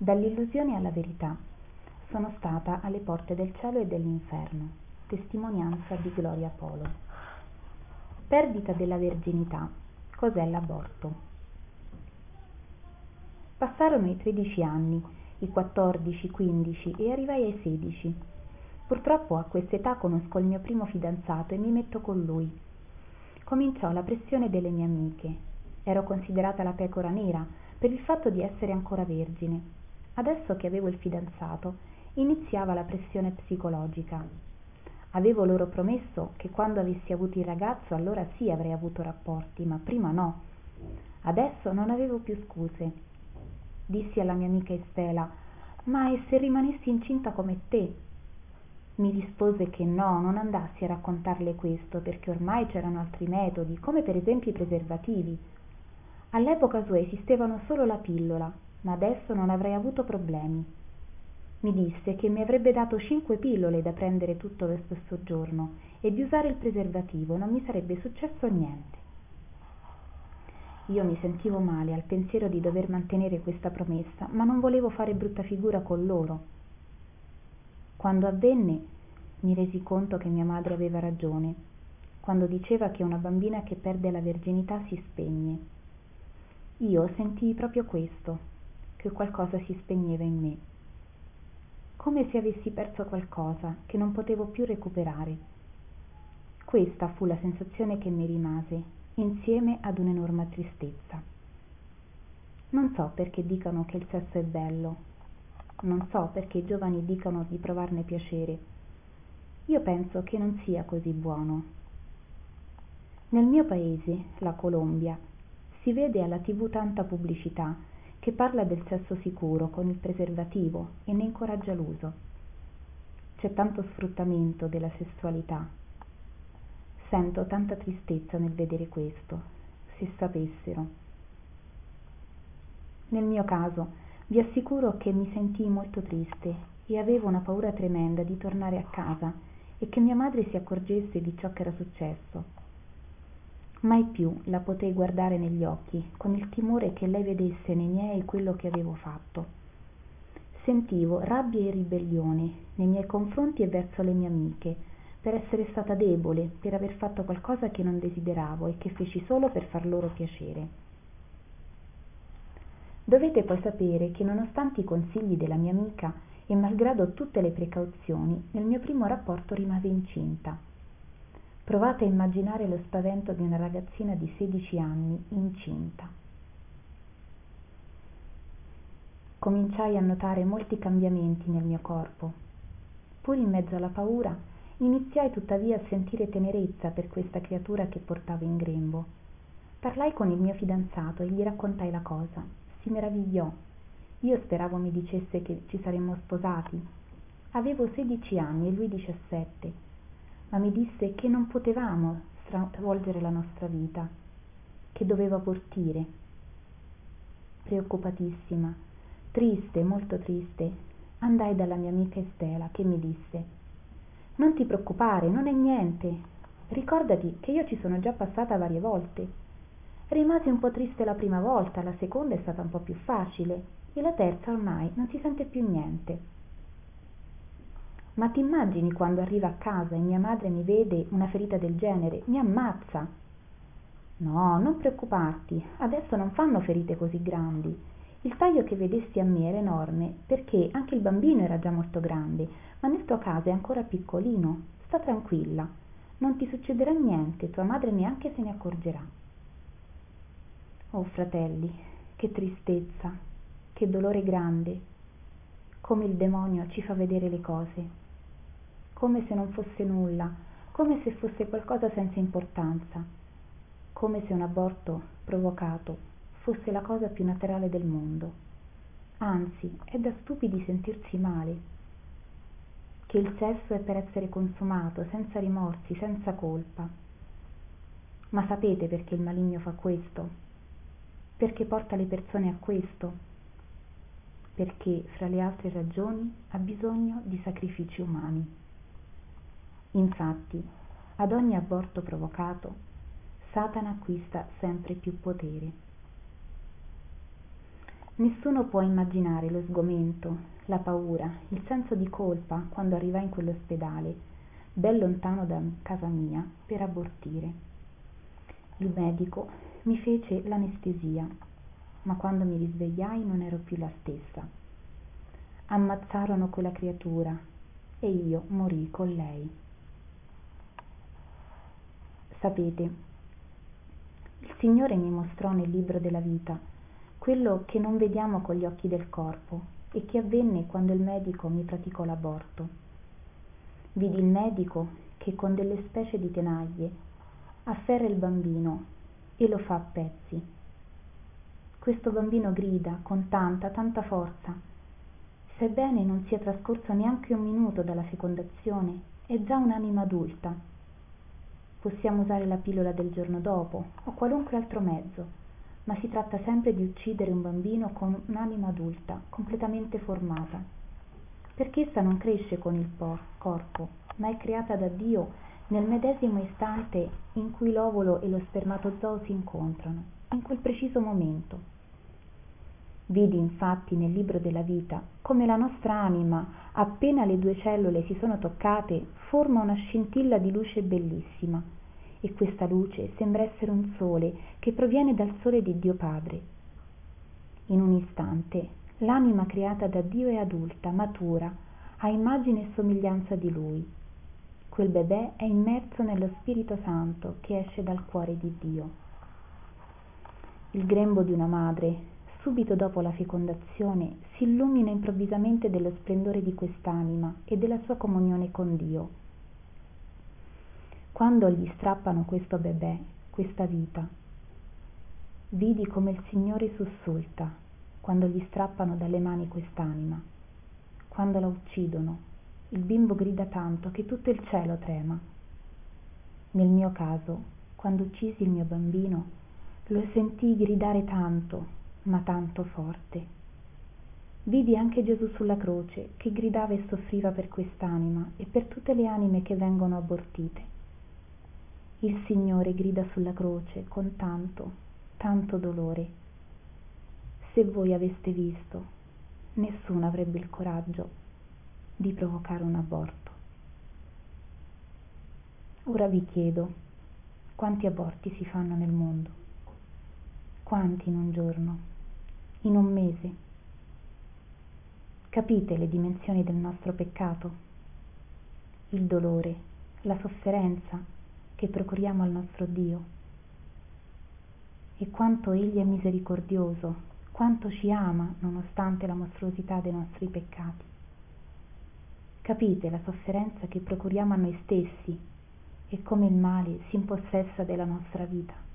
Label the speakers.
Speaker 1: Dall'illusione alla verità. Sono stata alle porte del cielo e dell'inferno. Testimonianza di Gloria Polo. Perdita della verginità. Cos'è l'aborto? Passarono i 13 anni, i 14, 15 e arrivai ai 16. Purtroppo a quest'età conosco il mio primo fidanzato e mi metto con lui. Cominciò la pressione delle mie amiche. Ero considerata la pecora nera per il fatto di essere ancora vergine Adesso che avevo il fidanzato, iniziava la pressione psicologica. Avevo loro promesso che quando avessi avuto il ragazzo allora sì avrei avuto rapporti, ma prima no. Adesso non avevo più scuse. Dissi alla mia amica Estela, ma e se rimanessi incinta come te? Mi rispose che no, non andassi a raccontarle questo, perché ormai c'erano altri metodi, come per esempio i preservativi. All'epoca sua esistevano solo la pillola, ma adesso non avrei avuto problemi. Mi disse che mi avrebbe dato cinque pillole da prendere tutto lo stesso giorno e di usare il preservativo non mi sarebbe successo niente. Io mi sentivo male al pensiero di dover mantenere questa promessa, ma non volevo fare brutta figura con loro. Quando avvenne mi resi conto che mia madre aveva ragione, quando diceva che una bambina che perde la verginità si spegne. Io sentii proprio questo, che qualcosa si spegneva in me, come se avessi perso qualcosa che non potevo più recuperare. Questa fu la sensazione che mi rimase, insieme ad un'enorme tristezza. Non so perché dicano che il sesso è bello, non so perché i giovani dicano di provarne piacere. Io penso che non sia così buono. Nel mio paese, la Colombia, si vede alla tv tanta pubblicità che parla del sesso sicuro con il preservativo e ne incoraggia l'uso. C'è tanto sfruttamento della sessualità. Sento tanta tristezza nel vedere questo, se sapessero. Nel mio caso, vi assicuro che mi sentii molto triste e avevo una paura tremenda di tornare a casa e che mia madre si accorgesse di ciò che era successo mai più la potei guardare negli occhi con il timore che lei vedesse nei miei quello che avevo fatto. Sentivo rabbia e ribellione nei miei confronti e verso le mie amiche per essere stata debole per aver fatto qualcosa che non desideravo e che feci solo per far loro piacere. Dovete poi sapere che nonostante i consigli della mia amica e malgrado tutte le precauzioni nel mio primo rapporto rimasi incinta Provate a immaginare lo spavento di una ragazzina di 16 anni incinta. Cominciai a notare molti cambiamenti nel mio corpo. Pur in mezzo alla paura, iniziai tuttavia a sentire tenerezza per questa creatura che portavo in grembo. Parlai con il mio fidanzato e gli raccontai la cosa. Si meravigliò. Io speravo mi dicesse che ci saremmo sposati. Avevo 16 anni e lui 17 ma mi disse che non potevamo stravolgere la nostra vita, che doveva abortire. Preoccupatissima, triste, molto triste, andai dalla mia amica Estela che mi disse Non ti preoccupare, non è niente. Ricordati che io ci sono già passata varie volte. Rimasi un po' triste la prima volta, la seconda è stata un po' più facile e la terza ormai non si sente più niente. Ma ti immagini quando arriva a casa e mia madre mi vede una ferita del genere? Mi ammazza. No, non preoccuparti, adesso non fanno ferite così grandi. Il taglio che vedesti a me era enorme perché anche il bambino era già molto grande, ma nel tuo caso è ancora piccolino. Sta tranquilla, non ti succederà niente, tua madre neanche se ne accorgerà. Oh fratelli, che tristezza, che dolore grande, come il demonio ci fa vedere le cose come se non fosse nulla, come se fosse qualcosa senza importanza, come se un aborto provocato fosse la cosa più naturale del mondo. Anzi, è da stupidi sentirsi male, che il sesso è per essere consumato senza rimorsi, senza colpa. Ma sapete perché il maligno fa questo? Perché porta le persone a questo? Perché, fra le altre ragioni, ha bisogno di sacrifici umani. Infatti, ad ogni aborto provocato, Satana acquista sempre più potere. Nessuno può immaginare lo sgomento, la paura, il senso di colpa quando arrivai in quell'ospedale, ben lontano da casa mia, per abortire. Il medico mi fece l'anestesia, ma quando mi risvegliai non ero più la stessa. Ammazzarono quella creatura e io morì con lei. Sapete, il Signore mi mostrò nel libro della vita quello che non vediamo con gli occhi del corpo e che avvenne quando il medico mi praticò l'aborto. Vidi il medico che con delle specie di tenaglie afferra il bambino e lo fa a pezzi. Questo bambino grida con tanta, tanta forza. Sebbene non sia trascorso neanche un minuto dalla fecondazione, è già un'anima adulta. Possiamo usare la pillola del giorno dopo o qualunque altro mezzo ma si tratta sempre di uccidere un bambino con un'anima adulta, completamente formata. Perché essa non cresce con il corpo, ma è creata da Dio nel medesimo istante in cui l'ovulo e lo spermatozoo si incontrano, in quel preciso momento. Vidi infatti nel libro della vita come la nostra anima, appena le due cellule si sono toccate, forma una scintilla di luce bellissima e questa luce sembra essere un sole che proviene dal sole di Dio Padre. In un istante l'anima creata da Dio è adulta, matura, a immagine e somiglianza di Lui. Quel bebè è immerso nello Spirito Santo che esce dal cuore di Dio. Il grembo di una madre, subito dopo la fecondazione, si illumina improvvisamente dello splendore di quest'anima e della sua comunione con Dio quando gli strappano questo bebè, questa vita, vidi come il Signore sussulta quando gli strappano dalle mani quest'anima. Quando la uccidono, il bimbo grida tanto che tutto il cielo trema. Nel mio caso, quando uccisi il mio bambino, lo sentii gridare tanto, ma tanto forte. Vidi anche Gesù sulla croce che gridava e soffriva per quest'anima e per tutte le anime che vengono abortite il Signore grida sulla croce con tanto, tanto dolore. Se voi aveste visto, nessuno avrebbe il coraggio di provocare un aborto. Ora vi chiedo, quanti aborti si fanno nel mondo? Quanti in un giorno? In un mese? Capite le dimensioni del nostro peccato? Il dolore, la sofferenza, che procuriamo al nostro Dio e quanto Egli è misericordioso, quanto ci ama nonostante la mostruosità dei nostri peccati. Capite la sofferenza che procuriamo a noi stessi e come il male si impossessa della nostra vita.